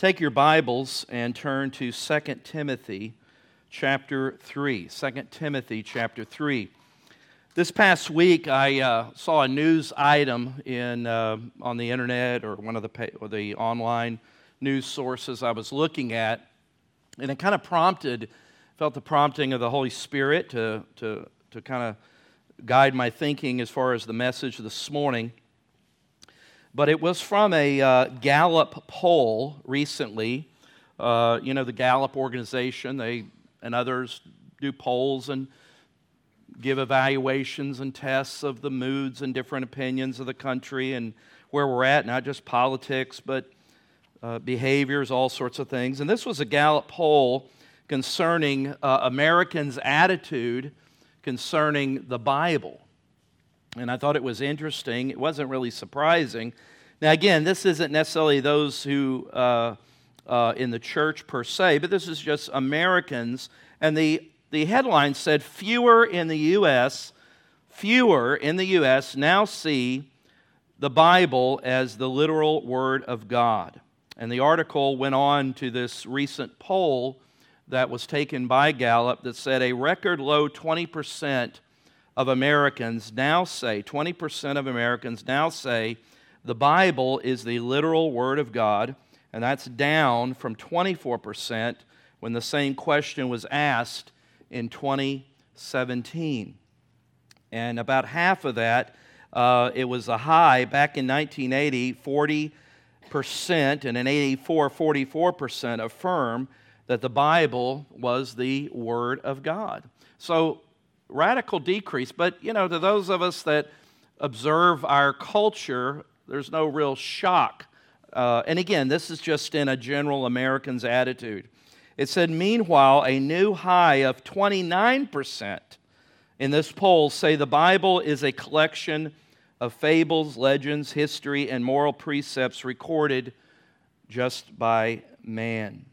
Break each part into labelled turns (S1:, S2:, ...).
S1: Take your Bibles and turn to 2 Timothy chapter 3. 2 Timothy chapter 3. This past week, I uh, saw a news item in, uh, on the internet or one of the, pay, or the online news sources I was looking at, and it kind of prompted, felt the prompting of the Holy Spirit to, to, to kind of guide my thinking as far as the message this morning but it was from a uh, Gallup poll recently. Uh, you know, the Gallup organization, they and others do polls and give evaluations and tests of the moods and different opinions of the country and where we're at, not just politics, but uh, behaviors, all sorts of things. And this was a Gallup poll concerning uh, Americans' attitude concerning the Bible. And I thought it was interesting. It wasn't really surprising. Now, again, this isn't necessarily those who uh, uh, in the church per se, but this is just Americans. And the, the headline said fewer in the U.S., fewer in the U.S. now see the Bible as the literal Word of God. And the article went on to this recent poll that was taken by Gallup that said a record low 20% of Americans now say, 20% of Americans now say, the Bible is the literal Word of God, and that's down from 24% when the same question was asked in 2017. And about half of that, uh, it was a high back in 1980, 40%, and in 84, 44% affirm that the Bible was the Word of God. So radical decrease. But, you know, to those of us that observe our culture, there's no real shock. Uh, and again, this is just in a general American's attitude. It said, meanwhile, a new high of 29% in this poll say the Bible is a collection of fables, legends, history, and moral precepts recorded just by man.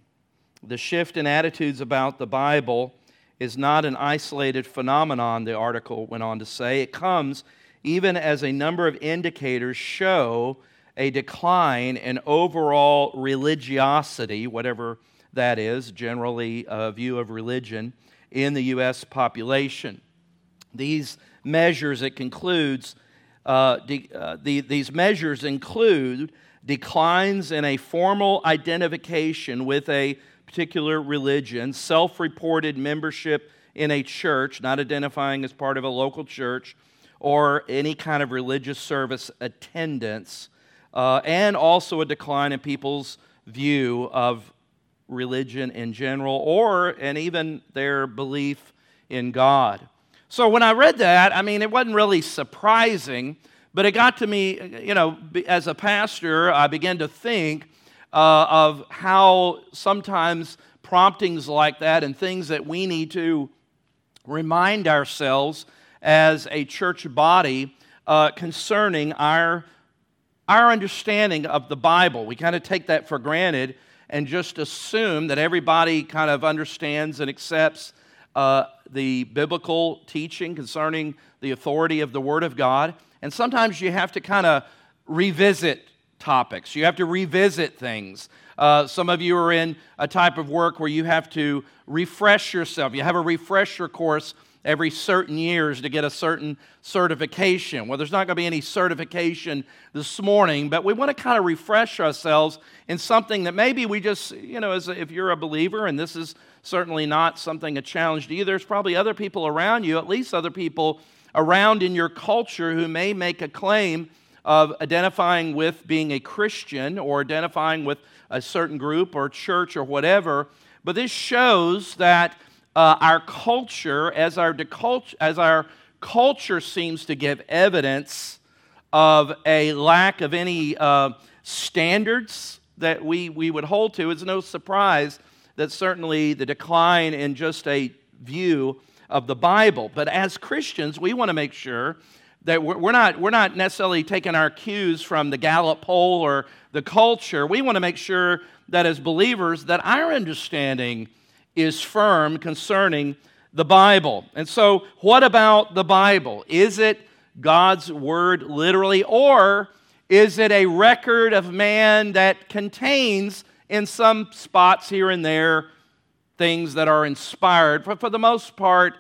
S1: The shift in attitudes about the Bible is not an isolated phenomenon, the article went on to say. It comes even as a number of indicators show a decline in overall religiosity, whatever that is, generally a view of religion, in the U.S. population. These measures, it concludes, uh, de- uh, the, these measures include declines in a formal identification with a particular religion, self reported membership in a church, not identifying as part of a local church, or any kind of religious service attendance, uh, and also a decline in people's view of religion in general, or and even their belief in God. So when I read that, I mean, it wasn't really surprising, but it got to me, you know, as a pastor, I began to think uh, of how sometimes promptings like that and things that we need to remind ourselves as a church body uh, concerning our, our understanding of the Bible. We kind of take that for granted and just assume that everybody kind of understands and accepts uh, the biblical teaching concerning the authority of the Word of God. And sometimes you have to kind of revisit topics. You have to revisit things. Uh, some of you are in a type of work where you have to refresh yourself. You have a refresher course every certain years to get a certain certification. Well, there's not going to be any certification this morning, but we want to kind of refresh ourselves in something that maybe we just, you know, as if you're a believer, and this is certainly not something a challenge to you, there's probably other people around you, at least other people around in your culture who may make a claim of identifying with being a Christian or identifying with a certain group or church or whatever. But this shows that uh, our culture, as our, decult- as our culture seems to give evidence of a lack of any uh, standards that we, we would hold to, it's no surprise that certainly the decline in just a view of the Bible. But as Christians, we want to make sure that we're not, we're not necessarily taking our cues from the Gallup poll or the culture. We want to make sure that as believers that our understanding is firm concerning the Bible. And so, what about the Bible? Is it God's word literally, or is it a record of man that contains in some spots here and there, things that are inspired. But for the most part,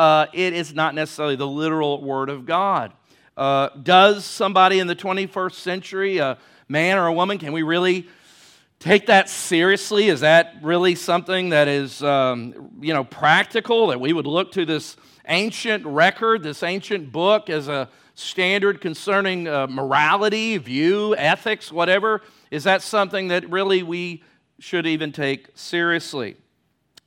S1: uh, it is not necessarily the literal Word of God. Uh, does somebody in the 21st century, a man or a woman, can we really take that seriously? Is that really something that is, um, you know, practical? That we would look to this ancient record, this ancient book, as a standard concerning uh, morality, view, ethics, whatever? Is that something that really we should even take seriously?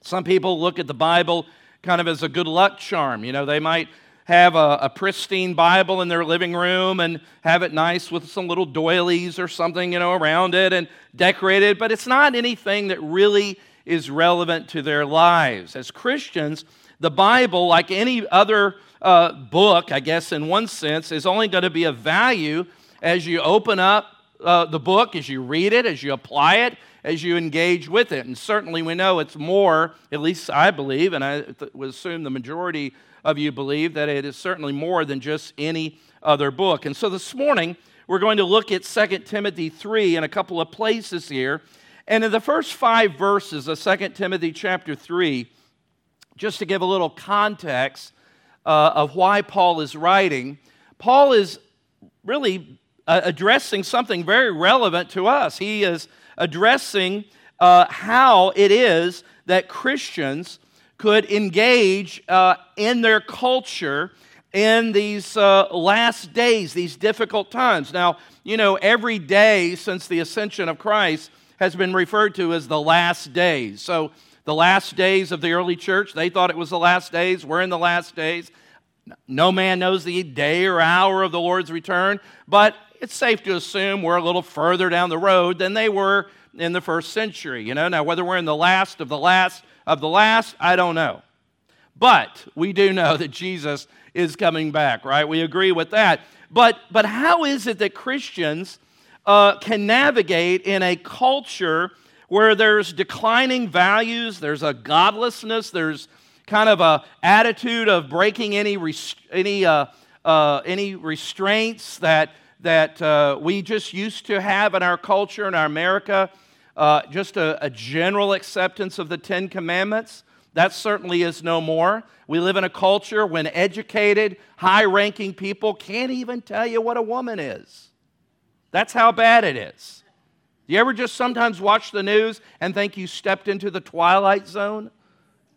S1: Some people look at the Bible kind of as a good luck charm. You know, they might have a, a, pristine Bible in their living room and have it nice with some little doilies or something, you know, around it and decorated, but it's not anything that really is relevant to their lives. As Christians, the Bible, like any other uh, book, I guess, in one sense, is only going to be of value as you open up uh, the book, as you read it, as you apply it, as you engage with it. And certainly we know it's more, at least I believe, and I would assume the majority of you believe, that it is certainly more than just any other book. And so this morning, we're going to look at 2 Timothy 3 in a couple of places here. And in the first five verses of 2 Timothy chapter 3, just to give a little context uh, of why Paul is writing, Paul is really uh, addressing something very relevant to us. He is addressing uh, how it is that Christians could engage uh, in their culture in these uh, last days, these difficult times. Now, you know, every day since the ascension of Christ has been referred to as the last days. So, the last days of the early church. They thought it was the last days. We're in the last days. No man knows the day or hour of the Lord's return, but it's safe to assume we're a little further down the road than they were in the first century. You know, now whether we're in the last of the last of the last, I don't know. But we do know that Jesus is coming back, right? We agree with that. But but how is it that Christians uh, can navigate in a culture where there's declining values, there's a godlessness, there's kind of a attitude of breaking any, rest- any, uh, uh, any restraints that, that uh, we just used to have in our culture in our America, uh, just a, a general acceptance of the Ten Commandments. That certainly is no more. We live in a culture when educated, high ranking people can't even tell you what a woman is. That's how bad it is. Do you ever just sometimes watch the news and think you stepped into the twilight zone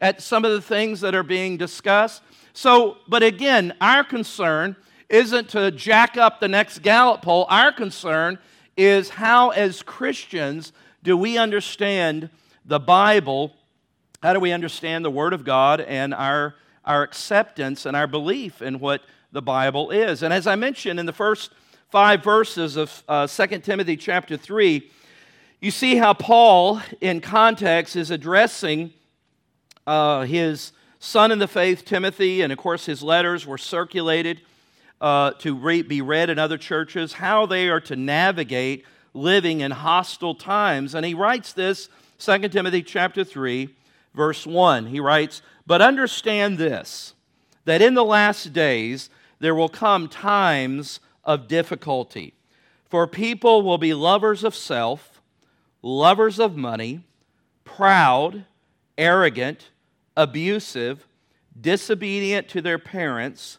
S1: at some of the things that are being discussed? So, but again, our concern isn't to jack up the next Gallup poll. Our concern is how, as Christians, do we understand the Bible? How do we understand the Word of God and our, our acceptance and our belief in what the Bible is? And as I mentioned in the first five verses of uh, 2 Timothy chapter 3, you see how Paul, in context, is addressing uh, his son in the faith, Timothy, and of course, his letters were circulated uh, to re- be read in other churches, how they are to navigate living in hostile times. And he writes this, 2 Timothy chapter 3, verse 1. He writes, But understand this, that in the last days there will come times of difficulty. For people will be lovers of self, lovers of money, proud, arrogant, abusive, disobedient to their parents,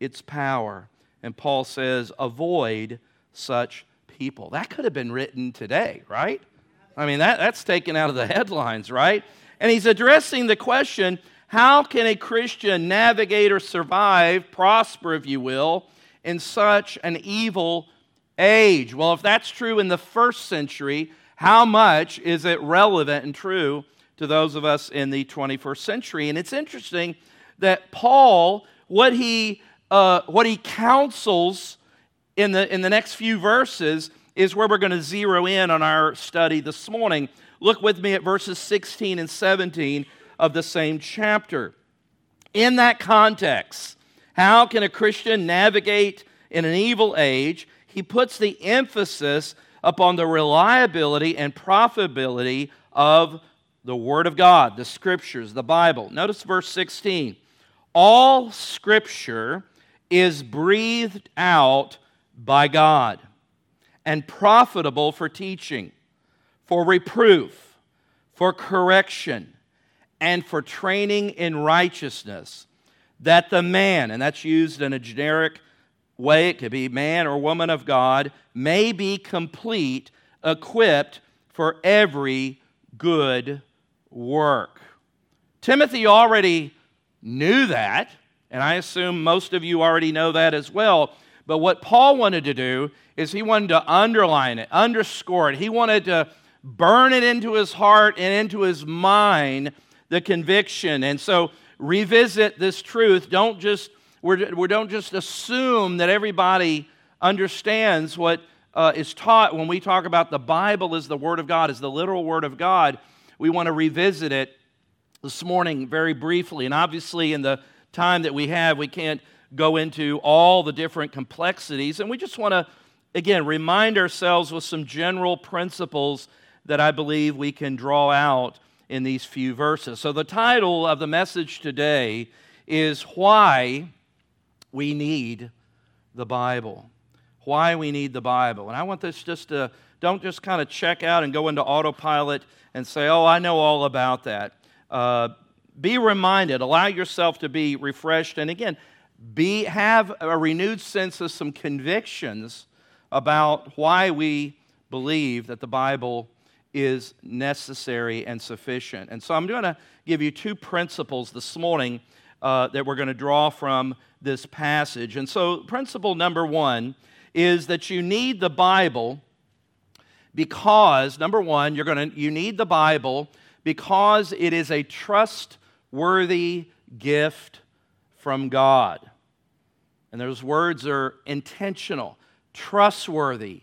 S1: its power. And Paul says, avoid such people. That could have been written today, right? I mean, that, that's taken out of the headlines, right? And he's addressing the question how can a Christian navigate or survive, prosper, if you will, in such an evil age. Well, if that's true in the first century, how much is it relevant and true to those of us in the 21st century? And it's interesting that Paul, what he, uh, what he counsels in the, in the next few verses, is where we're going to zero in on our study this morning. Look with me at verses 16 and 17 of the same chapter. In that context, how can a Christian navigate in an evil age? He puts the emphasis upon the reliability and profitability of the Word of God, the Scriptures, the Bible. Notice verse 16. All Scripture is breathed out by God and profitable for teaching, for reproof, for correction, and for training in righteousness, that the man, and that's used in a generic way, it could be man or woman of God, may be complete, equipped for every good work. Timothy already knew that, and I assume most of you already know that as well. But what Paul wanted to do is he wanted to underline it, underscore it. He wanted to burn it into his heart and into his mind, the conviction. And so revisit this truth. Don't just, we're, we don't just assume that everybody understands what uh, is taught when we talk about the Bible as the Word of God, as the literal Word of God. We want to revisit it this morning very briefly. And obviously, in the time that we have, we can't go into all the different complexities. And we just want to, again, remind ourselves with some general principles that I believe we can draw out in these few verses. So, the title of the message today is Why We Need the Bible. Why we need the Bible. And I want this just to, don't just kind of check out and go into autopilot and say, oh, I know all about that. Uh, be reminded, allow yourself to be refreshed. And again, be, have a renewed sense of some convictions about why we believe that the Bible is necessary and sufficient. And so I'm going to give you two principles this morning uh, that we're going to draw from this passage. And so, principle number one is that you need the Bible because, number one, you're going to, you need the Bible because it is a trustworthy gift from God. And those words are intentional, trustworthy,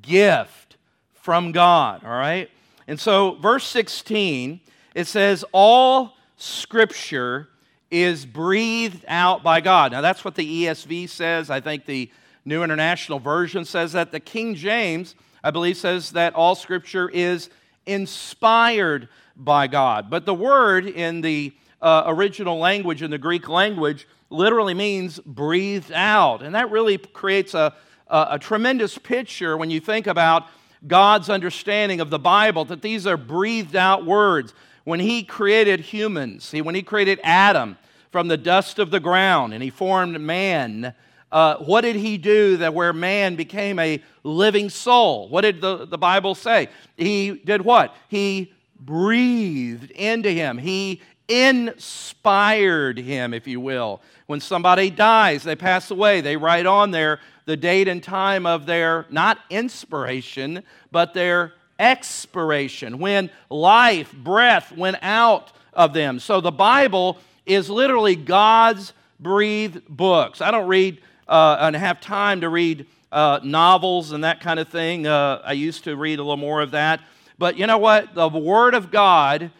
S1: gift from God, all right? And so, verse 16, it says, All scripture is breathed out by God. Now, that's what the ESV says. I think the New International Version says that. The King James, I believe, says that all scripture is inspired by God. But the word in the uh, original language, in the Greek language, literally means breathed out. And that really creates a, a, a tremendous picture when you think about God's understanding of the Bible, that these are breathed out words. When He created humans, see, when He created Adam from the dust of the ground and He formed man, uh, what did He do that where man became a living soul? What did the, the Bible say? He did what? He breathed into him. He inspired him, if you will. When somebody dies, they pass away, they write on there the date and time of their, not inspiration, but their expiration, when life, breath went out of them. So the Bible is literally God's breathed books. I don't read uh, and have time to read uh, novels and that kind of thing. Uh, I used to read a little more of that. But you know what? The Word of God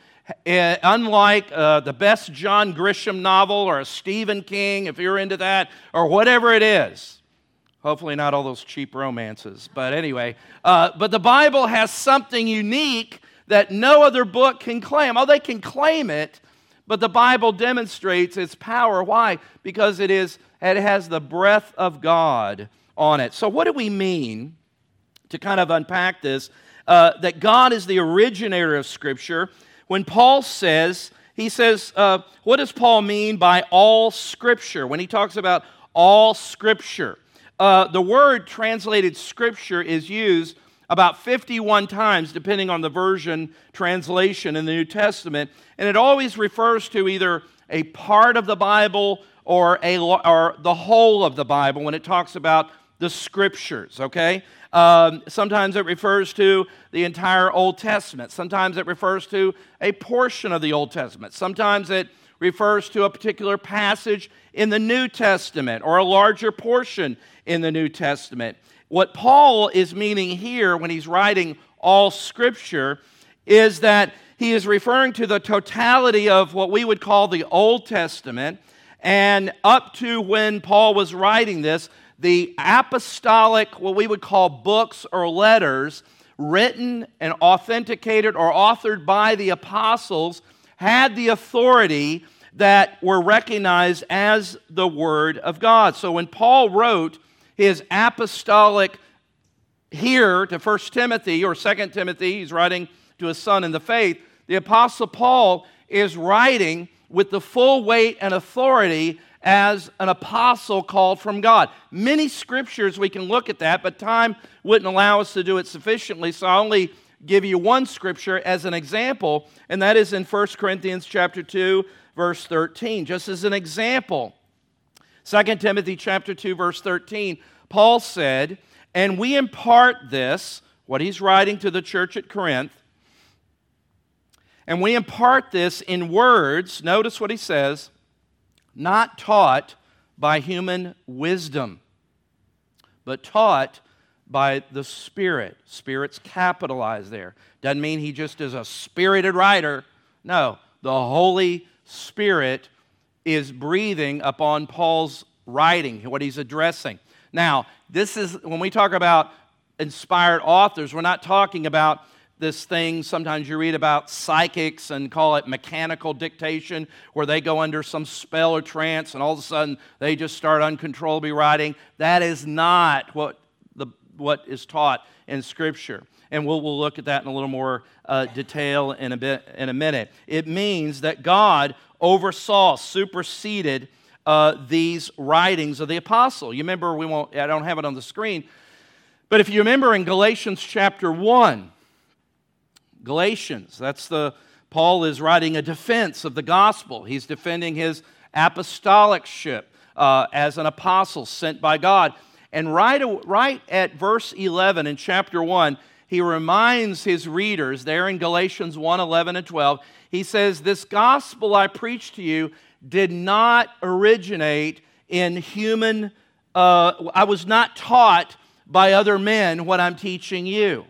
S1: unlike uh, the best John Grisham novel or a Stephen King, if you're into that, or whatever it is. Hopefully, not all those cheap romances. But anyway, uh, but the Bible has something unique that no other book can claim. Oh, they can claim it, but the Bible demonstrates its power. Why? Because it, is, it has the breath of God on it. So, what do we mean to kind of unpack this? Uh, that God is the originator of Scripture when Paul says, he says, uh, what does Paul mean by all scripture? When he talks about all scripture, uh, the word translated scripture is used about 51 times, depending on the version translation in the New Testament, and it always refers to either a part of the Bible or, a, or the whole of the Bible when it talks about the scriptures, okay? Um, sometimes it refers to the entire Old Testament. Sometimes it refers to a portion of the Old Testament. Sometimes it refers to a particular passage in the New Testament or a larger portion in the New Testament. What Paul is meaning here when he's writing all Scripture is that he is referring to the totality of what we would call the Old Testament. And up to when Paul was writing this, the apostolic, what we would call books or letters, written and authenticated or authored by the apostles, had the authority that were recognized as the Word of God. So when Paul wrote his apostolic here to 1 Timothy or 2 Timothy, he's writing to his son in the faith, the Apostle Paul is writing with the full weight and authority as an apostle called from God. Many scriptures we can look at that, but time wouldn't allow us to do it sufficiently, so I only give you one scripture as an example, and that is in 1 Corinthians chapter 2, verse 13. Just as an example, 2 Timothy chapter 2, verse 13, Paul said, And we impart this, what he's writing to the church at Corinth, and we impart this in words, notice what he says, not taught by human wisdom, but taught by the Spirit. Spirit's capitalized there. Doesn't mean he just is a spirited writer. No, the Holy Spirit is breathing upon Paul's writing, what he's addressing. Now, this is when we talk about inspired authors, we're not talking about this thing. Sometimes you read about psychics and call it mechanical dictation where they go under some spell or trance and all of a sudden they just start uncontrollably writing. That is not what the what is taught in scripture. And we'll, we'll look at that in a little more uh, detail in a bit in a minute. It means that god oversaw superseded uh, these writings of the apostle. You remember we won't i don't have it on the screen but if you remember in galatians chapter 1 Galatians. That's the Paul is writing a defense of the gospel. He's defending his apostolicship uh, as an apostle sent by God. And right, right at verse 11 in chapter 1, he reminds his readers there in Galatians 1 11 and 12, he says, This gospel I preach to you did not originate in human, uh, I was not taught by other men what I'm teaching you.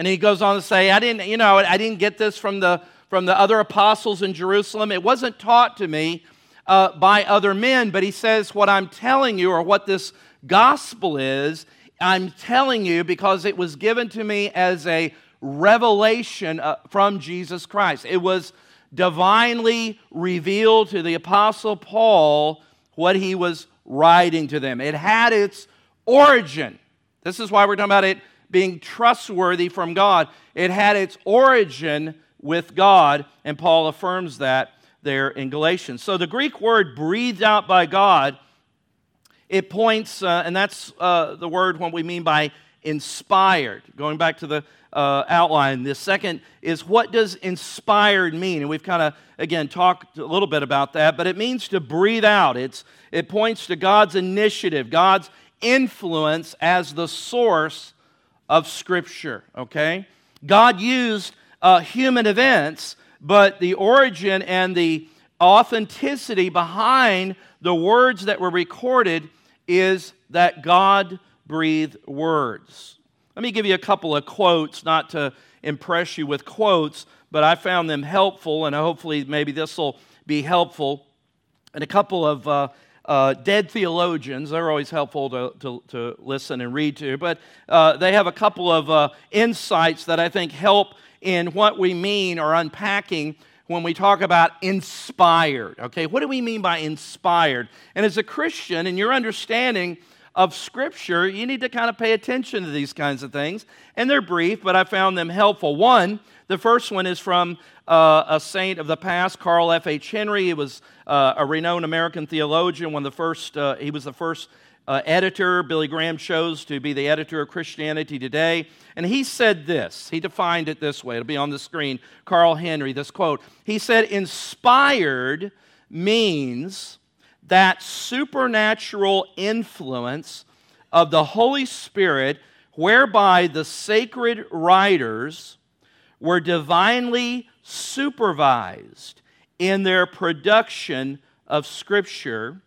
S1: And he goes on to say, I didn't, you know, I didn't get this from the, from the other apostles in Jerusalem. It wasn't taught to me uh, by other men, but he says, What I'm telling you, or what this gospel is, I'm telling you because it was given to me as a revelation uh, from Jesus Christ. It was divinely revealed to the apostle Paul what he was writing to them. It had its origin. This is why we're talking about it being trustworthy from God. It had its origin with God, and Paul affirms that there in Galatians. So the Greek word breathed out by God, it points, uh, and that's uh, the word what we mean by inspired. Going back to the uh, outline, the second is what does inspired mean? And we've kind of, again, talked a little bit about that, but it means to breathe out. It's, it points to God's initiative, God's influence as the source of Scripture, okay? God used uh, human events, but the origin and the authenticity behind the words that were recorded is that God breathed words. Let me give you a couple of quotes, not to impress you with quotes, but I found them helpful, and hopefully, maybe this will be helpful. And a couple of uh, uh, dead theologians. They're always helpful to, to, to listen and read to, but uh, they have a couple of uh, insights that I think help in what we mean or unpacking when we talk about inspired. Okay, what do we mean by inspired? And as a Christian, in your understanding of Scripture, you need to kind of pay attention to these kinds of things. And they're brief, but I found them helpful. One, the first one is from uh, a saint of the past, Carl F. H. Henry. He was uh, a renowned American theologian. One of the first, uh, he was the first uh, editor Billy Graham chose to be the editor of Christianity Today. And he said this. He defined it this way. It'll be on the screen. Carl Henry, this quote. He said, Inspired means that supernatural influence of the Holy Spirit whereby the sacred writers were divinely supervised in their production of Scripture,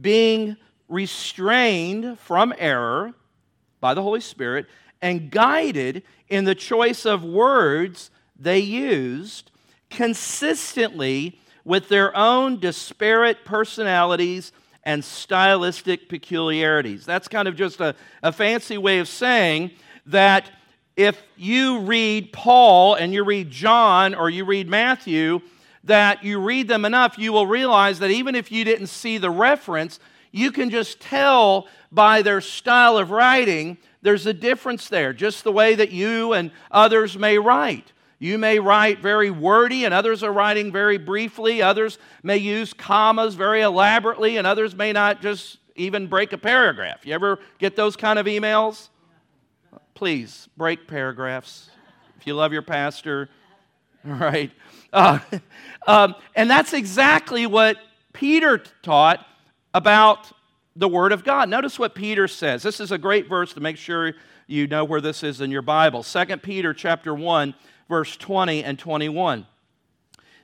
S1: being restrained from error, by the Holy Spirit and guided in the choice of words they used consistently with their own disparate personalities and stylistic peculiarities. That's kind of just a, a fancy way of saying that if you read Paul and you read John or you read Matthew, that you read them enough, you will realize that even if you didn't see the reference, you can just tell by their style of writing there's a difference there, just the way that you and others may write. You may write very wordy, and others are writing very briefly. Others may use commas very elaborately, and others may not just even break a paragraph. You ever get those kind of emails? Please break paragraphs. If you love your pastor, right. Uh, um, and that's exactly what Peter taught about the Word of God. Notice what Peter says. This is a great verse to make sure you know where this is in your Bible. 2 Peter chapter 1, verse 20 and 21.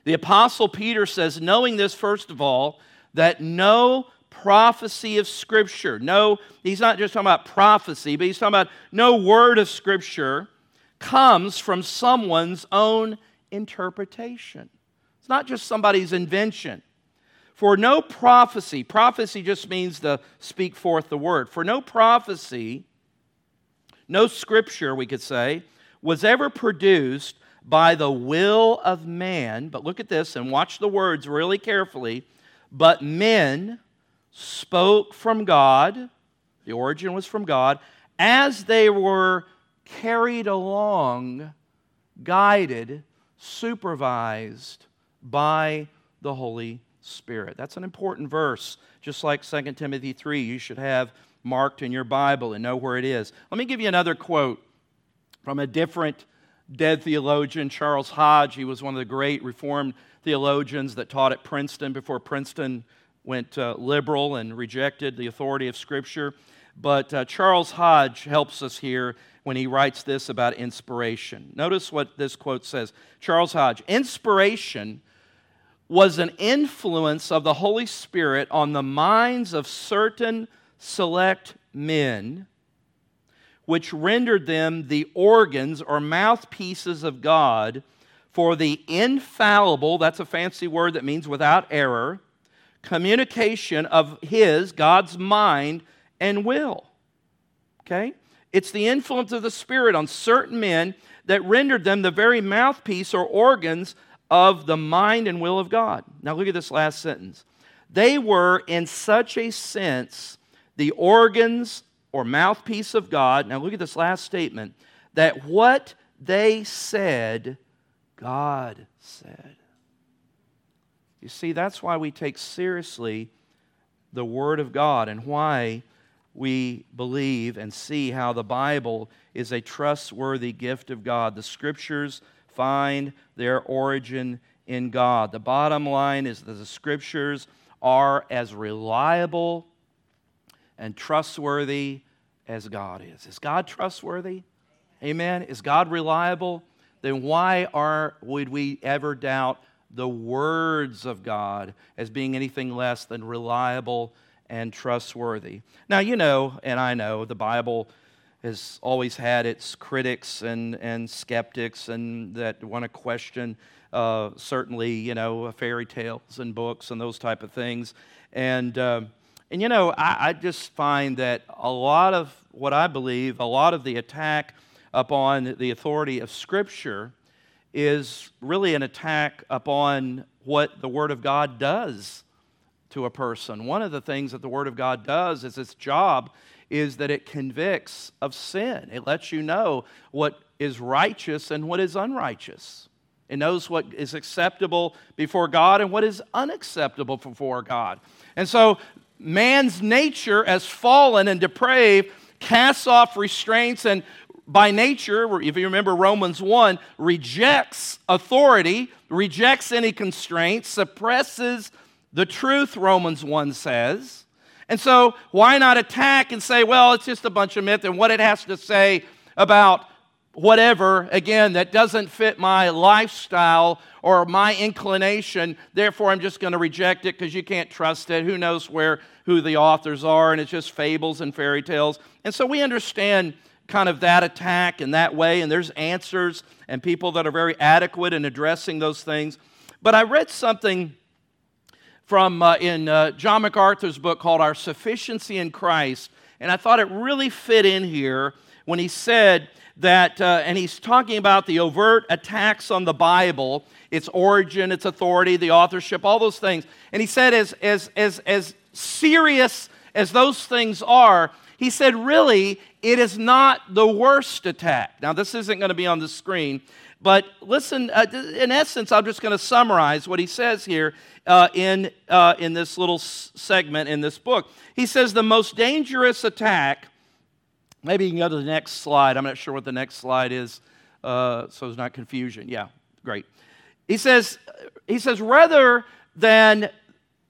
S1: The Apostle Peter says, knowing this, first of all, that no prophecy of Scripture, no, he's not just talking about prophecy, but he's talking about no word of Scripture comes from someone's own interpretation. It's not just somebody's invention. For no prophecy, prophecy just means to speak forth the word. For no prophecy, no scripture, we could say, was ever produced by the will of man. But look at this and watch the words really carefully. But men spoke from God, the origin was from God, as they were carried along, guided, supervised by the Holy Spirit. That's an important verse, just like 2 Timothy 3. You should have marked in your Bible and know where it is. Let me give you another quote from a different dead theologian, Charles Hodge. He was one of the great Reformed theologians that taught at Princeton before Princeton went uh, liberal and rejected the authority of Scripture. But uh, Charles Hodge helps us here when he writes this about inspiration. Notice what this quote says Charles Hodge Inspiration was an influence of the Holy Spirit on the minds of certain select men, which rendered them the organs or mouthpieces of God for the infallible, that's a fancy word that means without error, communication of His, God's mind and will. Okay? It's the influence of the Spirit on certain men that rendered them the very mouthpiece or organs of the mind and will of God. Now, look at this last sentence. They were, in such a sense, the organs or mouthpiece of God. Now, look at this last statement that what they said, God said. You see, that's why we take seriously the Word of God and why we believe and see how the Bible is a trustworthy gift of God. The Scriptures find their origin in God. The bottom line is that the scriptures are as reliable and trustworthy as God is. Is God trustworthy? Amen. Is God reliable? Then why are, would we ever doubt the words of God as being anything less than reliable and trustworthy? Now, you know, and I know, the Bible has always had its critics and, and skeptics and that want to question uh, certainly you know fairy tales and books and those type of things and uh, and you know I, I, just find that a lot of what i believe a lot of the attack upon the authority of scripture is really an attack upon what the word of god does to a person one of the things that the word of god does is its job is that it convicts of sin. It lets you know what is righteous and what is unrighteous. It knows what is acceptable before God and what is unacceptable before God. And so, man's nature, as fallen and depraved, casts off restraints and by nature, if you remember Romans 1, rejects authority, rejects any constraints, suppresses the truth, Romans 1 says. And so, why not attack and say, well, it's just a bunch of myth and what it has to say about whatever, again, that doesn't fit my lifestyle or my inclination. Therefore, I'm just going to reject it because you can't trust it. Who knows where who the authors are, and it's just fables and fairy tales. And so we understand kind of that attack in that way, and there's answers and people that are very adequate in addressing those things. But I read something from uh, in uh, John MacArthur's book called Our Sufficiency in Christ, and I thought it really fit in here when he said that, uh, and he's talking about the overt attacks on the Bible, its origin, its authority, the authorship, all those things. And he said, as, as, as, as serious as those things are, he said, really, it is not the worst attack. Now, this isn't going to be on the screen, but listen, uh, in essence, I'm just going to summarize what he says here uh, in, uh, in this little segment in this book. He says, the most dangerous attack Maybe you can go to the next slide. I'm not sure what the next slide is, uh, so there's not confusion. Yeah, great. He says, he says, rather than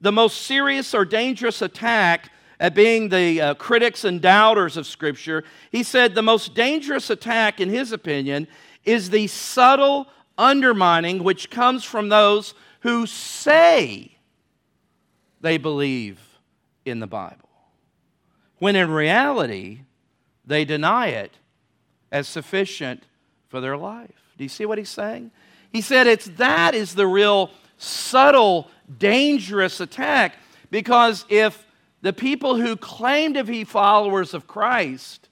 S1: the most serious or dangerous attack at being the uh, critics and doubters of Scripture, he said the most dangerous attack, in his opinion, is the subtle undermining which comes from those who say they believe in the Bible, when in reality, they deny it as sufficient for their life. Do you see what he's saying? He said it's that is the real subtle, dangerous attack because if the people who claim to be followers of Christ,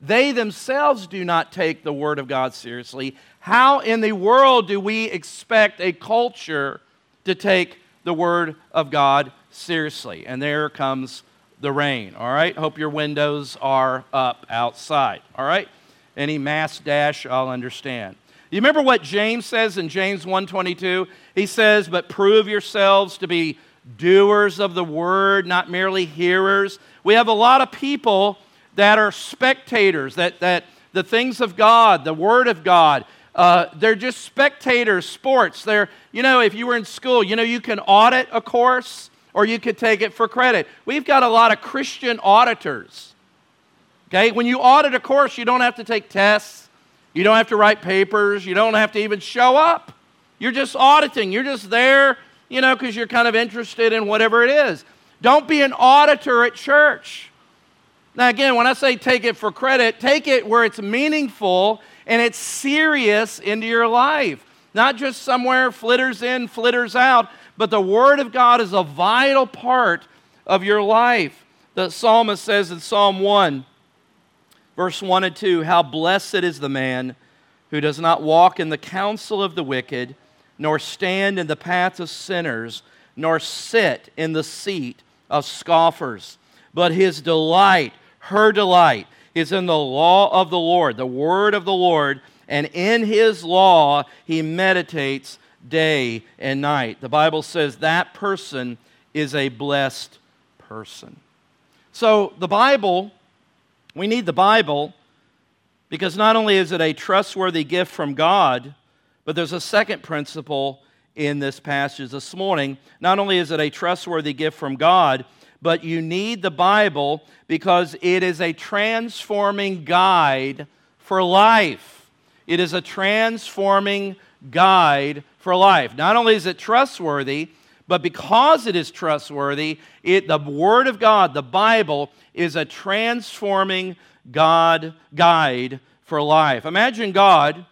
S1: they themselves do not take the Word of God seriously, how in the world do we expect a culture to take the Word of God seriously? And there comes the rain, all right? Hope your windows are up outside, all right? Any mass dash, I'll understand. You remember what James says in James 1:22? He says, "But prove yourselves to be doers of the word, not merely hearers." We have a lot of people that are spectators, that, that the things of God, the word of God, uh, they're just spectators, sports. They're, you know, if you were in school, you know, you can audit a course or you could take it for credit. We've got a lot of Christian auditors. Okay, when you audit a course, you don't have to take tests, you don't have to write papers, you don't have to even show up. You're just auditing, you're just there, you know, because you're kind of interested in whatever it is. Don't be an auditor at church. Now, again, when I say take it for credit, take it where it's meaningful and it's serious into your life. Not just somewhere flitters in, flitters out, but the Word of God is a vital part of your life. The psalmist says in Psalm 1, verse 1 and 2 How blessed is the man who does not walk in the counsel of the wicked, nor stand in the path of sinners, nor sit in the seat of scoffers. But his delight, her delight, is in the law of the Lord, the word of the Lord, and in his law he meditates day and night. The Bible says that person is a blessed person. So, the Bible, we need the Bible because not only is it a trustworthy gift from God, but there's a second principle in this passage this morning. Not only is it a trustworthy gift from God, but you need the Bible because it is a transforming guide for life. It is a transforming guide for life. Not only is it trustworthy, but because it is trustworthy, it, the Word of God, the Bible, is a transforming God guide for life. Imagine God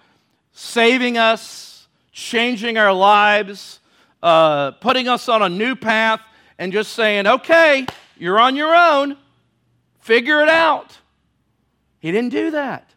S1: saving us, changing our lives, uh, putting us on a new path, and just saying, okay, you're on your own, figure it out. He didn't do that.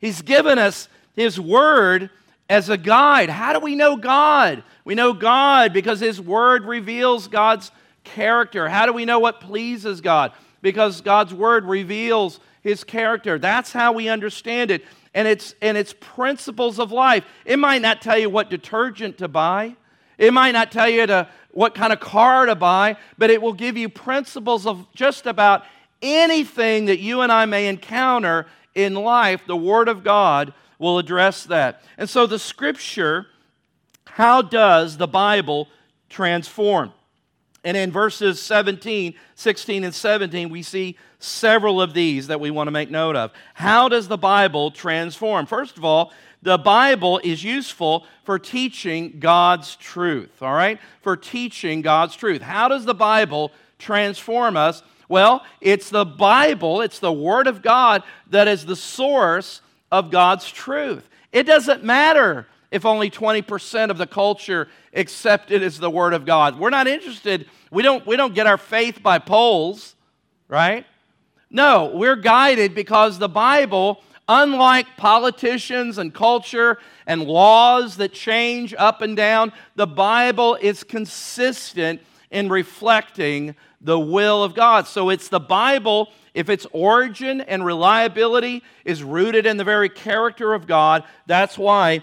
S1: He's given us His Word as a guide. How do we know God? We know God because His Word reveals God's character. How do we know what pleases God? Because God's Word reveals His character. That's how we understand it. And it's, and it's principles of life. It might not tell you what detergent to buy, it might not tell you to, what kind of car to buy, but it will give you principles of just about anything that you and I may encounter in life. The Word of God will address that. And so, the scripture, how does the Bible transform? And in verses 17, 16, and 17, we see several of these that we want to make note of. How does the Bible transform? First of all, the Bible is useful for teaching God's truth, all right? For teaching God's truth. How does the Bible transform us? Well, it's the Bible, it's the Word of God that is the source of God's truth. It doesn't matter if only 20% of the culture accept it as the Word of God. We're not interested. We don't, we don't get our faith by polls, right? No, we're guided because the Bible, unlike politicians and culture and laws that change up and down, the Bible is consistent in reflecting the will of God. So it's the Bible, if its origin and reliability is rooted in the very character of God, that's why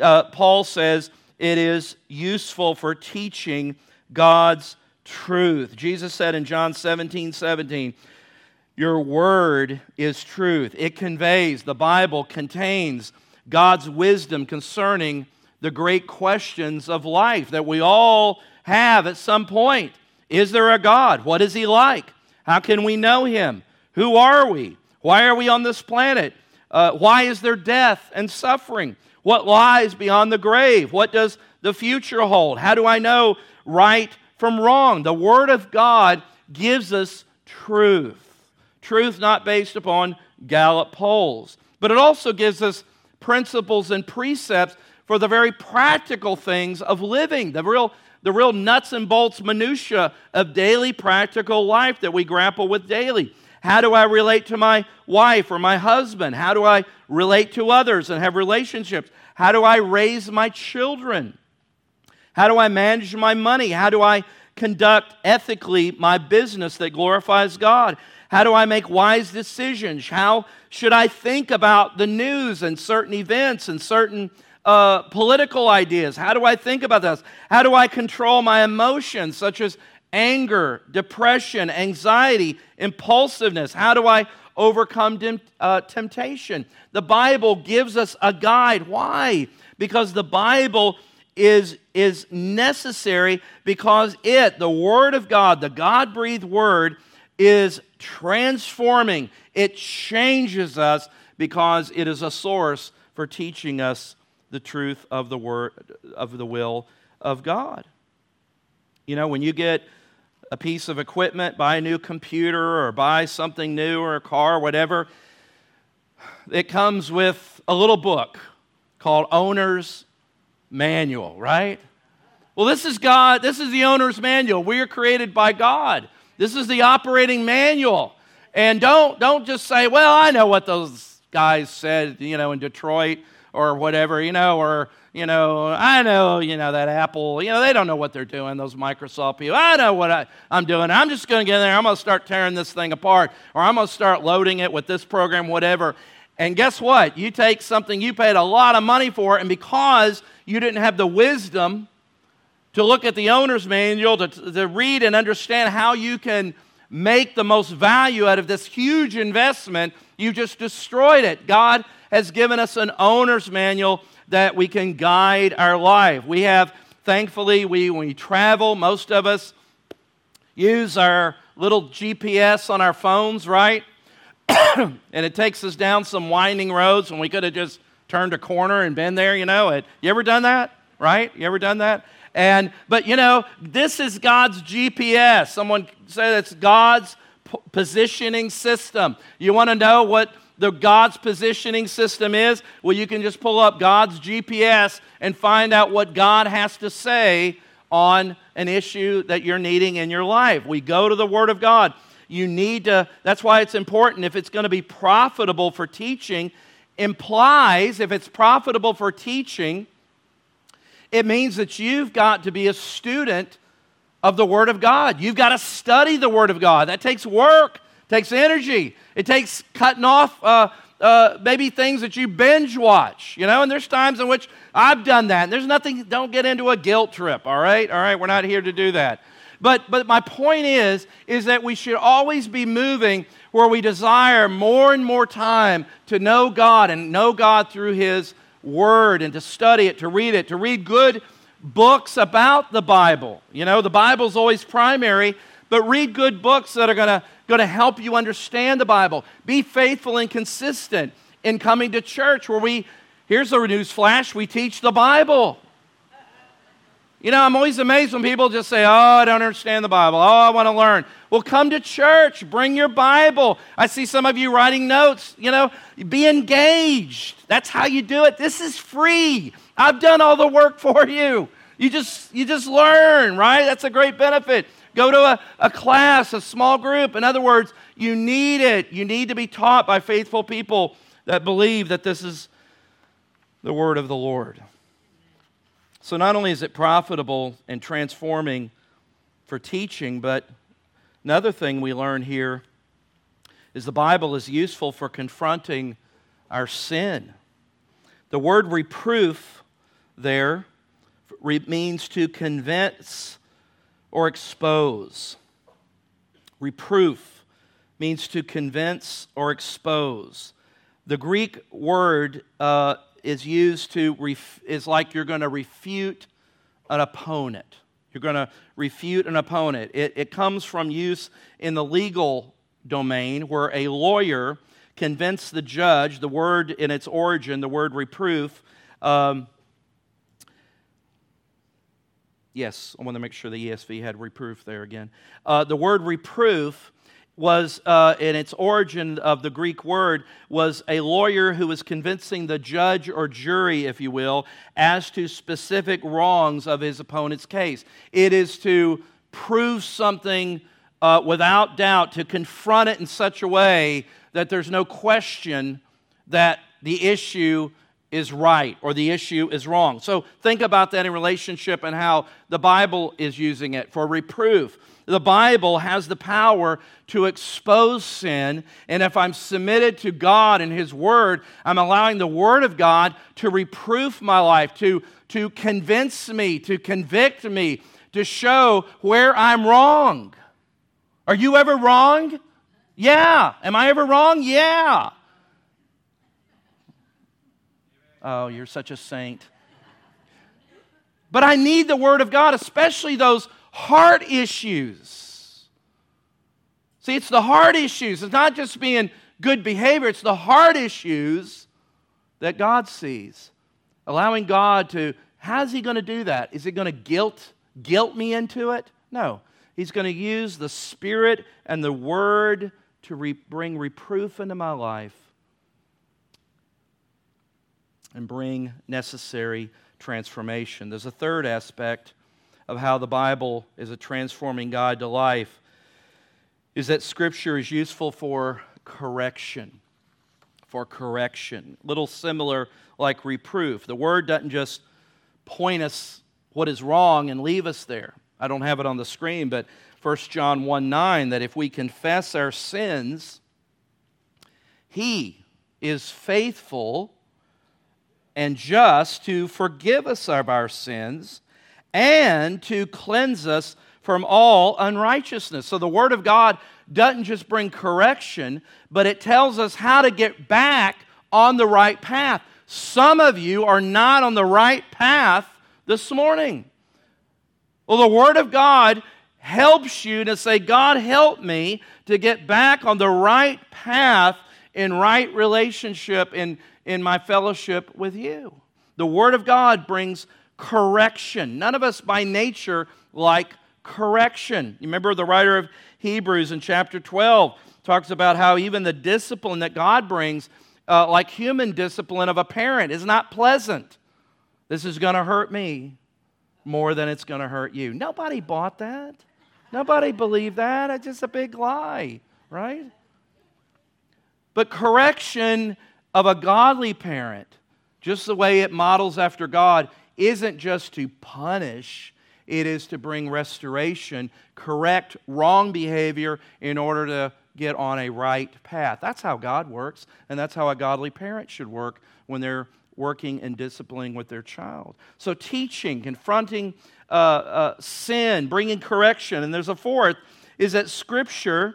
S1: uh, Paul says it is useful for teaching God's truth. Jesus said in John 17 17, Your word is truth. It conveys, the Bible contains God's wisdom concerning the great questions of life that we all have at some point. Is there a God? What is he like? How can we know him? Who are we? Why are we on this planet? Uh, why is there death and suffering? What lies beyond the grave? What does the future hold? How do I know right from wrong? The Word of God gives us truth. Truth not based upon Gallup polls, but it also gives us principles and precepts for the very practical things of living, the real, the real nuts and bolts minutia of daily practical life that we grapple with daily. How do I relate to my wife or my husband? How do I relate to others and have relationships? How do I raise my children? How do I manage my money? How do I conduct ethically my business that glorifies God? How do I make wise decisions? How should I think about the news and certain events and certain uh, political ideas? How do I think about this? How do I control my emotions, such as anger, depression, anxiety, impulsiveness? How do I overcome uh, temptation? The Bible gives us a guide. Why? Because the Bible is, is necessary because it, the Word of God, the God breathed Word, is transforming. It changes us because it is a source for teaching us the truth of the word of the will of God. You know, when you get a piece of equipment, buy a new computer or buy something new or a car, or whatever, it comes with a little book called Owner's Manual, right? Well, this is God, this is the owner's manual. We are created by God. This is the operating manual. And don't don't just say, "Well, I know what those guys said, you know, in Detroit or whatever, you know, or you know, I know, you know, that Apple, you know, they don't know what they're doing, those Microsoft people. I know what I, am doing. I'm just going to get in there. I'm going to start tearing this thing apart, or I'm going to start loading it with this program, whatever. And guess what? You take something you paid a lot of money for, and because you didn't have the wisdom to look at the owner's manual, to, to read and understand how you can make the most value out of this huge investment, you just destroyed it. God has given us an owner's manual that we can guide our life. We have, thankfully, we, when we travel, most of us use our little GPS on our phones, right? and it takes us down some winding roads when we could have just turned a corner and been there, you know. It, you ever done that? Right? You ever done that? And but you know, this is God's GPS. Someone said it's God's positioning system. You want to know what the God's positioning system is? Well, you can just pull up God's GPS and find out what God has to say on an issue that you're needing in your life. We go to the Word of God. You need to, that's why it's important if it's going to be profitable for teaching, implies if it's profitable for teaching, it means that you've got to be a student of the Word of God. You've got to study the Word of God. That takes work, takes energy. It takes cutting off uh, uh, maybe things that you binge watch, you know, and there's times in which I've done that. And there's nothing, don't get into a guilt trip, all right? All right, we're not here to do that. But, but my point is, is that we should always be moving where we desire more and more time to know God and know God through His Word and to study it, to read it, to read good books about the Bible. You know, the Bible's always primary, but read good books that are going to help you understand the Bible. Be faithful and consistent in coming to church where we here's a news flash, we teach the Bible. You know, I'm always amazed when people just say, Oh, I don't understand the Bible. Oh, I want to learn. Well, come to church. Bring your Bible. I see some of you writing notes. You know, be engaged. That's how you do it. This is free. I've done all the work for you. You just, you just learn, right? That's a great benefit. Go to a, a class, a small group. In other words, you need it. You need to be taught by faithful people that believe that this is the word of the Lord. So, not only is it profitable and transforming for teaching, but another thing we learn here is the Bible is useful for confronting our sin. The word reproof there means to convince or expose. Reproof means to convince or expose. The Greek word uh, is used to, ref- is like you're going to refute an opponent. You're going to refute an opponent. It, it comes from use in the legal domain where a lawyer convinced the judge, the word in its origin, the word reproof. Um, yes, I want to make sure the ESV had reproof there again. Uh, the word reproof was uh, in its origin of the Greek word was a lawyer who was convincing the judge or jury, if you will, as to specific wrongs of his opponent's case. It is to prove something uh, without doubt, to confront it in such a way that there's no question that the issue is right or the issue is wrong. So think about that in relationship and how the Bible is using it for reproof. The Bible has the power to expose sin, and if I'm submitted to God and His Word, I'm allowing the Word of God to reproof my life, to, to convince me, to convict me, to show where I'm wrong. Are you ever wrong? Yeah. Am I ever wrong? Yeah. Oh, you're such a saint. But I need the Word of God, especially those heart issues. See, it's the heart issues. It's not just being good behavior, it's the heart issues that God sees. Allowing God to, how's He going to do that? Is He going to guilt, guilt me into it? No. He's going to use the Spirit and the Word to re- bring reproof into my life and bring necessary transformation. There's a third aspect of how the Bible is a transforming guide to life is that Scripture is useful for correction. For correction. Little similar like reproof. The word doesn't just point us what is wrong and leave us there. I don't have it on the screen, but 1 John 1 9, that if we confess our sins, He is faithful and just to forgive us of our sins and to cleanse us from all unrighteousness. So the Word of God doesn't just bring correction, but it tells us how to get back on the right path. Some of you are not on the right path this morning. Well, the Word of God helps you to say, God, help me to get back on the right path in right relationship in, in my fellowship with you. The Word of God brings correction. None of us by nature like correction. You remember the writer of Hebrews in chapter 12 talks about how even the discipline that God brings, uh, like human discipline of a parent, is not pleasant. This is going to hurt me more than it's going to hurt you. Nobody bought that. Nobody believed that. It's just a big lie, right? But correction of a godly parent, just the way it models after God, isn't just to punish, it is to bring restoration, correct wrong behavior in order to get on a right path. That's how God works, and that's how a godly parent should work when they're working and disciplining with their child. So, teaching, confronting uh, uh, sin, bringing correction. And there's a fourth is that Scripture,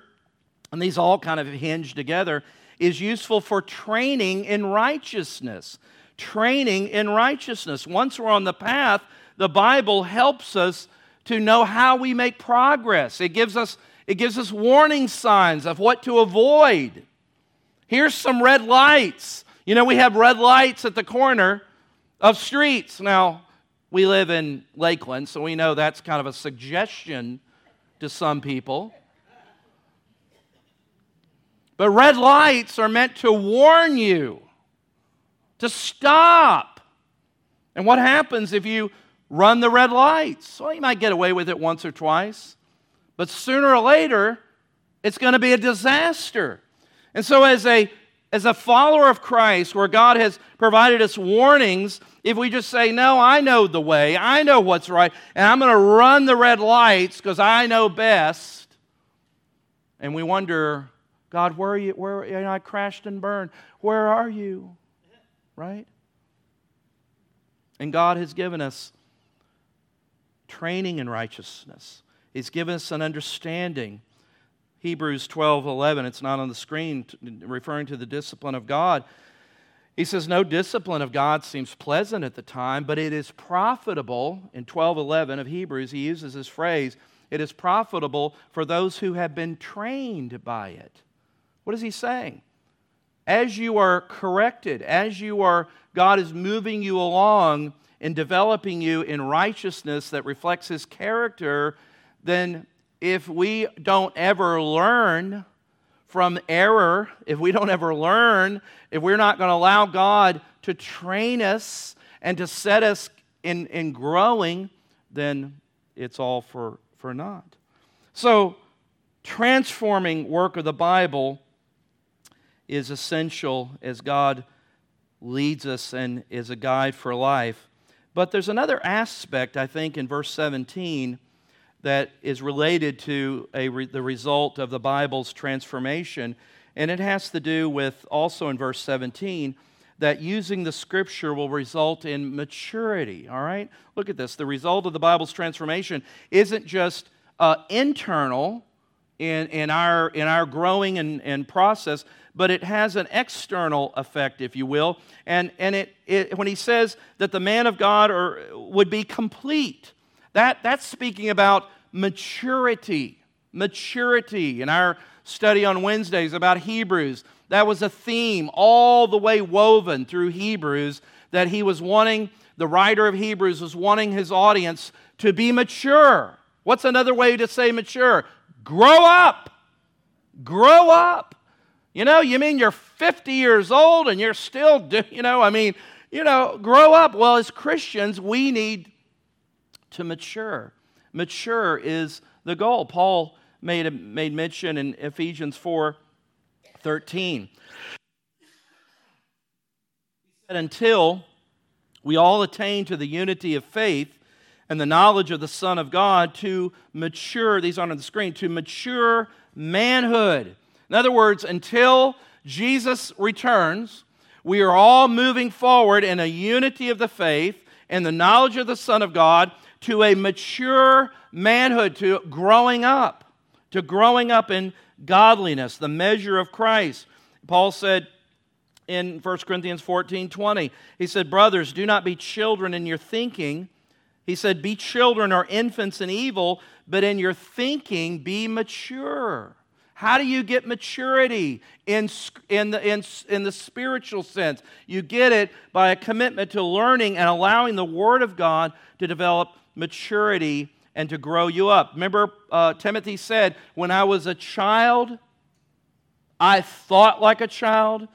S1: and these all kind of hinge together, is useful for training in righteousness training in righteousness. Once we're on the path, the Bible helps us to know how we make progress. It gives us, it gives us warning signs of what to avoid. Here's some red lights. You know, we have red lights at the corner of streets. Now, we live in Lakeland, so we know that's kind of a suggestion to some people. But red lights are meant to warn you to stop. And what happens if you run the red lights? Well, you might get away with it once or twice, but sooner or later, it's going to be a disaster. And so, as a as a follower of Christ, where God has provided us warnings, if we just say, No, I know the way, I know what's right, and I'm going to run the red lights because I know best, and we wonder, God, where are you? Where you know, I crashed and burned. Where are you? Right? And God has given us training in righteousness. He's given us an understanding. Hebrews 12 11, it's not on the screen, referring to the discipline of God. He says, No discipline of God seems pleasant at the time, but it is profitable. In 12 11 of Hebrews, he uses this phrase, it is profitable for those who have been trained by it. What is he saying? As you are corrected, as you are, God is moving you along in developing you in righteousness that reflects his character, then if we don't ever learn from error, if we don't ever learn, if we're not going to allow God to train us and to set us in, in growing, then it's all for, for naught. So, transforming work of the Bible is essential as God leads us and is a guide for life. But there's another aspect, I think, in verse 17 that is related to re- the result of the Bible's transformation. And it has to do with also in verse 17 that using the scripture will result in maturity. All right? Look at this. The result of the Bible's transformation isn't just uh, internal in, in, our, in our growing and, and process, but it has an external effect, if you will. And, and it, it, when he says that the man of God or, would be complete, that, that's speaking about maturity. Maturity. In our study on Wednesdays about Hebrews, that was a theme all the way woven through Hebrews that he was wanting, the writer of Hebrews was wanting his audience to be mature. What's another way to say mature? Grow up. Grow up. You know, you mean you're 50 years old and you're still, do, you know, I mean, you know, grow up. Well, as Christians, we need to mature. Mature is the goal. Paul made, made mention in Ephesians 4 13. He said, Until we all attain to the unity of faith and the knowledge of the Son of God to mature, these aren't on the screen, to mature manhood in other words, until Jesus returns, we are all moving forward in a unity of the faith and the knowledge of the Son of God to a mature manhood, to growing up, to growing up in godliness, the measure of Christ. Paul said in 1 Corinthians 14 20, he said, Brothers, do not be children in your thinking. He said, Be children or infants in evil, but in your thinking be mature. How do you get maturity in, in, the, in, in the spiritual sense? You get it by a commitment to learning and allowing the Word of God to develop maturity and to grow you up. Remember, uh, Timothy said, When I was a child, I thought like a child,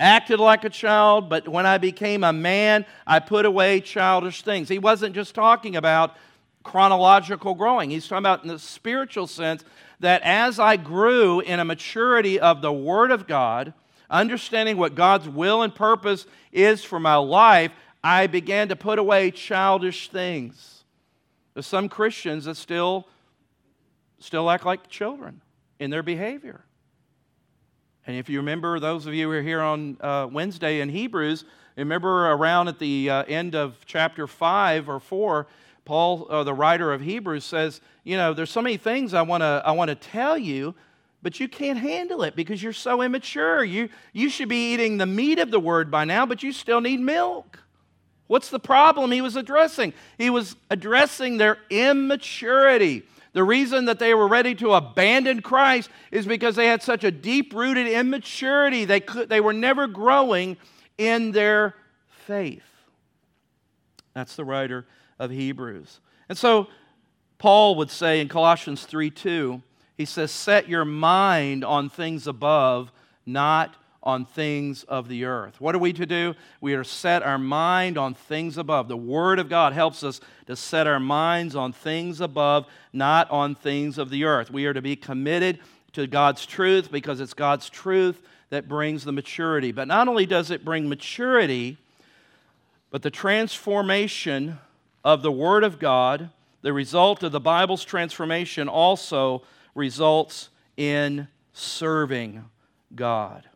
S1: acted like a child, but when I became a man, I put away childish things. He wasn't just talking about chronological growing, he's talking about in the spiritual sense that as I grew in a maturity of the Word of God, understanding what God's will and purpose is for my life, I began to put away childish things. There's some Christians that still, still act like children in their behavior. And if you remember, those of you who are here on uh, Wednesday in Hebrews, remember around at the uh, end of chapter 5 or 4, Paul, uh, the writer of Hebrews, says, You know, there's so many things I want to I wanna tell you, but you can't handle it because you're so immature. You, you should be eating the meat of the word by now, but you still need milk. What's the problem he was addressing? He was addressing their immaturity. The reason that they were ready to abandon Christ is because they had such a deep rooted immaturity. They, could, they were never growing in their faith. That's the writer of Hebrews. And so Paul would say in Colossians 3 2, he says, Set your mind on things above, not on things of the earth. What are we to do? We are set our mind on things above. The Word of God helps us to set our minds on things above, not on things of the earth. We are to be committed to God's truth because it's God's truth that brings the maturity. But not only does it bring maturity, but the transformation of the Word of God, the result of the Bible's transformation, also results in serving God.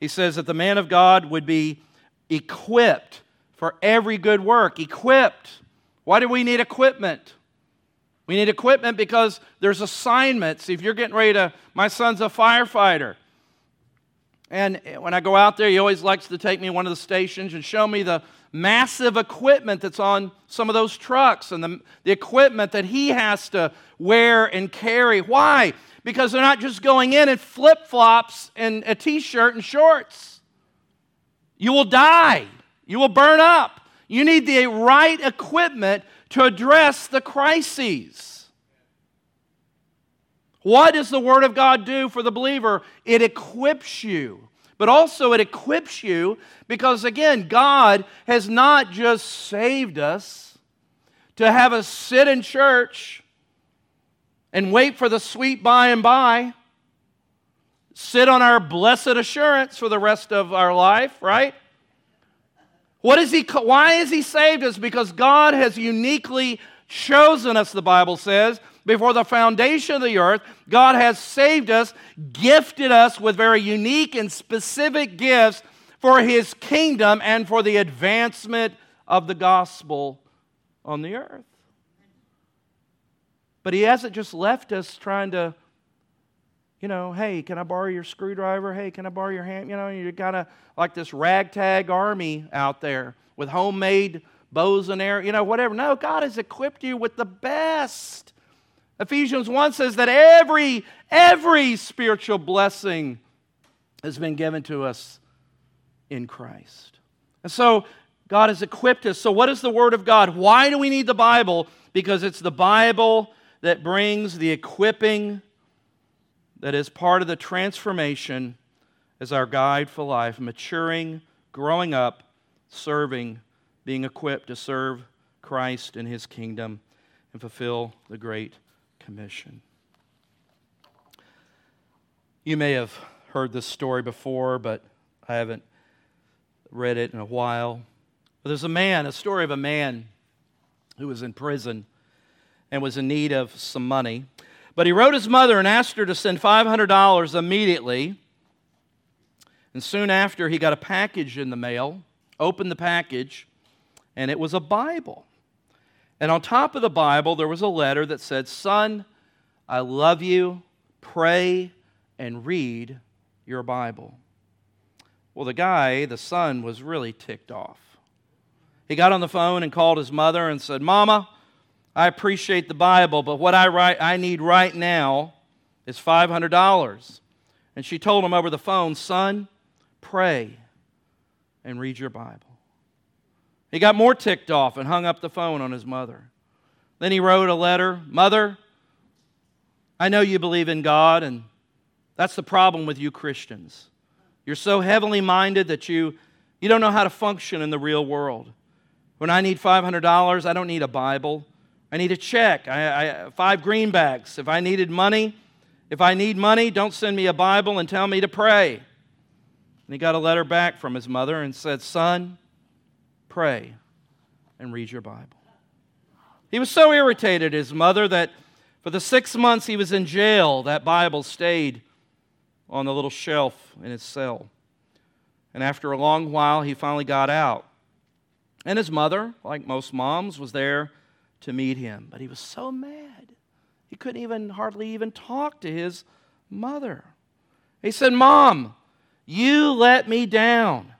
S1: He says that the man of God would be equipped for every good work. Equipped. Why do we need equipment? We need equipment because there's assignments. If you're getting ready to, my son's a firefighter. And when I go out there, he always likes to take me to one of the stations and show me the massive equipment that's on some of those trucks and the, the equipment that he has to wear and carry. Why? Because they're not just going in in flip flops and a t shirt and shorts. You will die, you will burn up. You need the right equipment to address the crises. What does the Word of God do for the believer? It equips you. But also, it equips you because, again, God has not just saved us to have us sit in church and wait for the sweet by and by, sit on our blessed assurance for the rest of our life, right? What is he, why has he saved us? Because God has uniquely chosen us, the Bible says, before the foundation of the earth. God has saved us, gifted us with very unique and specific gifts for his kingdom and for the advancement of the gospel on the earth. But he hasn't just left us trying to, you know, hey, can I borrow your screwdriver? Hey, can I borrow your hand? You know, you're kind of like this ragtag army out there with homemade bows and arrows, you know, whatever. No, God has equipped you with the best. Ephesians 1 says that every, every spiritual blessing has been given to us in Christ. And so God has equipped us. So, what is the Word of God? Why do we need the Bible? Because it's the Bible that brings the equipping that is part of the transformation as our guide for life, maturing, growing up, serving, being equipped to serve Christ and his kingdom and fulfill the Great Commission. You may have heard this story before, but I haven't read it in a while. But there's a man, a story of a man who was in prison and was in need of some money. But he wrote his mother and asked her to send $500 immediately. And soon after, he got a package in the mail, opened the package, and it was a Bible. And on top of the Bible, there was a letter that said, Son, I love you. Pray and read your Bible. Well, the guy, the son, was really ticked off. He got on the phone and called his mother and said, Mama, I appreciate the Bible, but what I, write, I need right now is $500. And she told him over the phone, Son, pray and read your Bible. He got more ticked off and hung up the phone on his mother. Then he wrote a letter Mother, I know you believe in God, and that's the problem with you Christians. You're so heavenly minded that you, you don't know how to function in the real world. When I need $500, I don't need a Bible. I need a check. I, I, five greenbacks. If I needed money, if I need money, don't send me a Bible and tell me to pray. And he got a letter back from his mother and said, Son, pray and read your Bible. He was so irritated, his mother, that for the six months he was in jail, that Bible stayed on the little shelf in his cell. And after a long while, he finally got out. And his mother, like most moms, was there to meet him. But he was so mad. He couldn't even hardly even talk to his mother. He said, Mom, you let me down.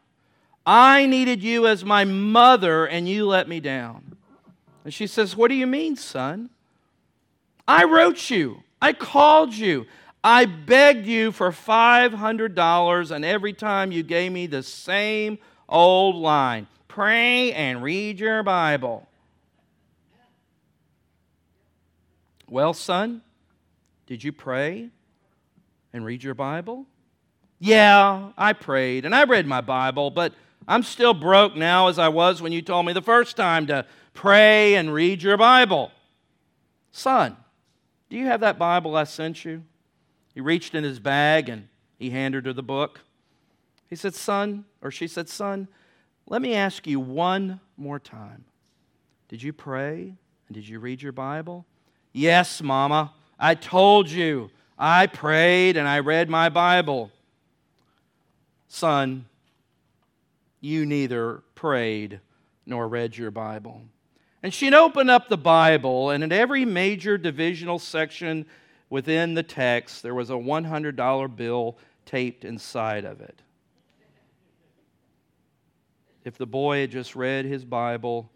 S1: I needed you as my mother, and you let me down. And she says, What do you mean, son? I wrote you. I called you. I begged you for $500, and every time you gave me the same old line pray and read your Bible. Well, son, did you pray and read your Bible? Yeah, I prayed and I read my Bible, but I'm still broke now as I was when you told me the first time to pray and read your Bible. Son, do you have that Bible I sent you? He reached in his bag and he handed her the book. He said, Son, or she said, Son, let me ask you one more time. Did you pray and did you read your Bible? Yes, Mama. I told you. I prayed and I read my Bible. Son, you neither prayed nor read your Bible. And she'd open up the Bible, and in every major divisional section within the text, there was a $100 bill taped inside of it. If the boy had just read his Bible,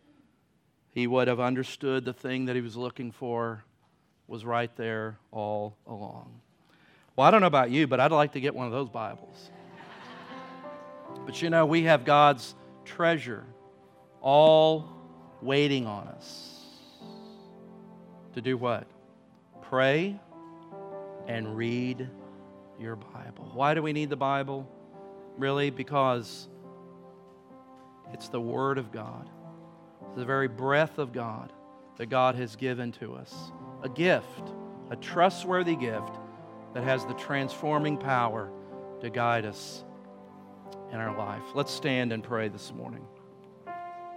S1: he would have understood the thing that he was looking for was right there all along. Well, I don't know about you, but I'd like to get one of those Bibles. But you know, we have God's treasure all waiting on us to do what? Pray and read your Bible. Why do we need the Bible? Really? Because it's the Word of God, it's the very breath of God that God has given to us. A gift, a trustworthy gift that has the transforming power to guide us in our life. Let's stand and pray this morning.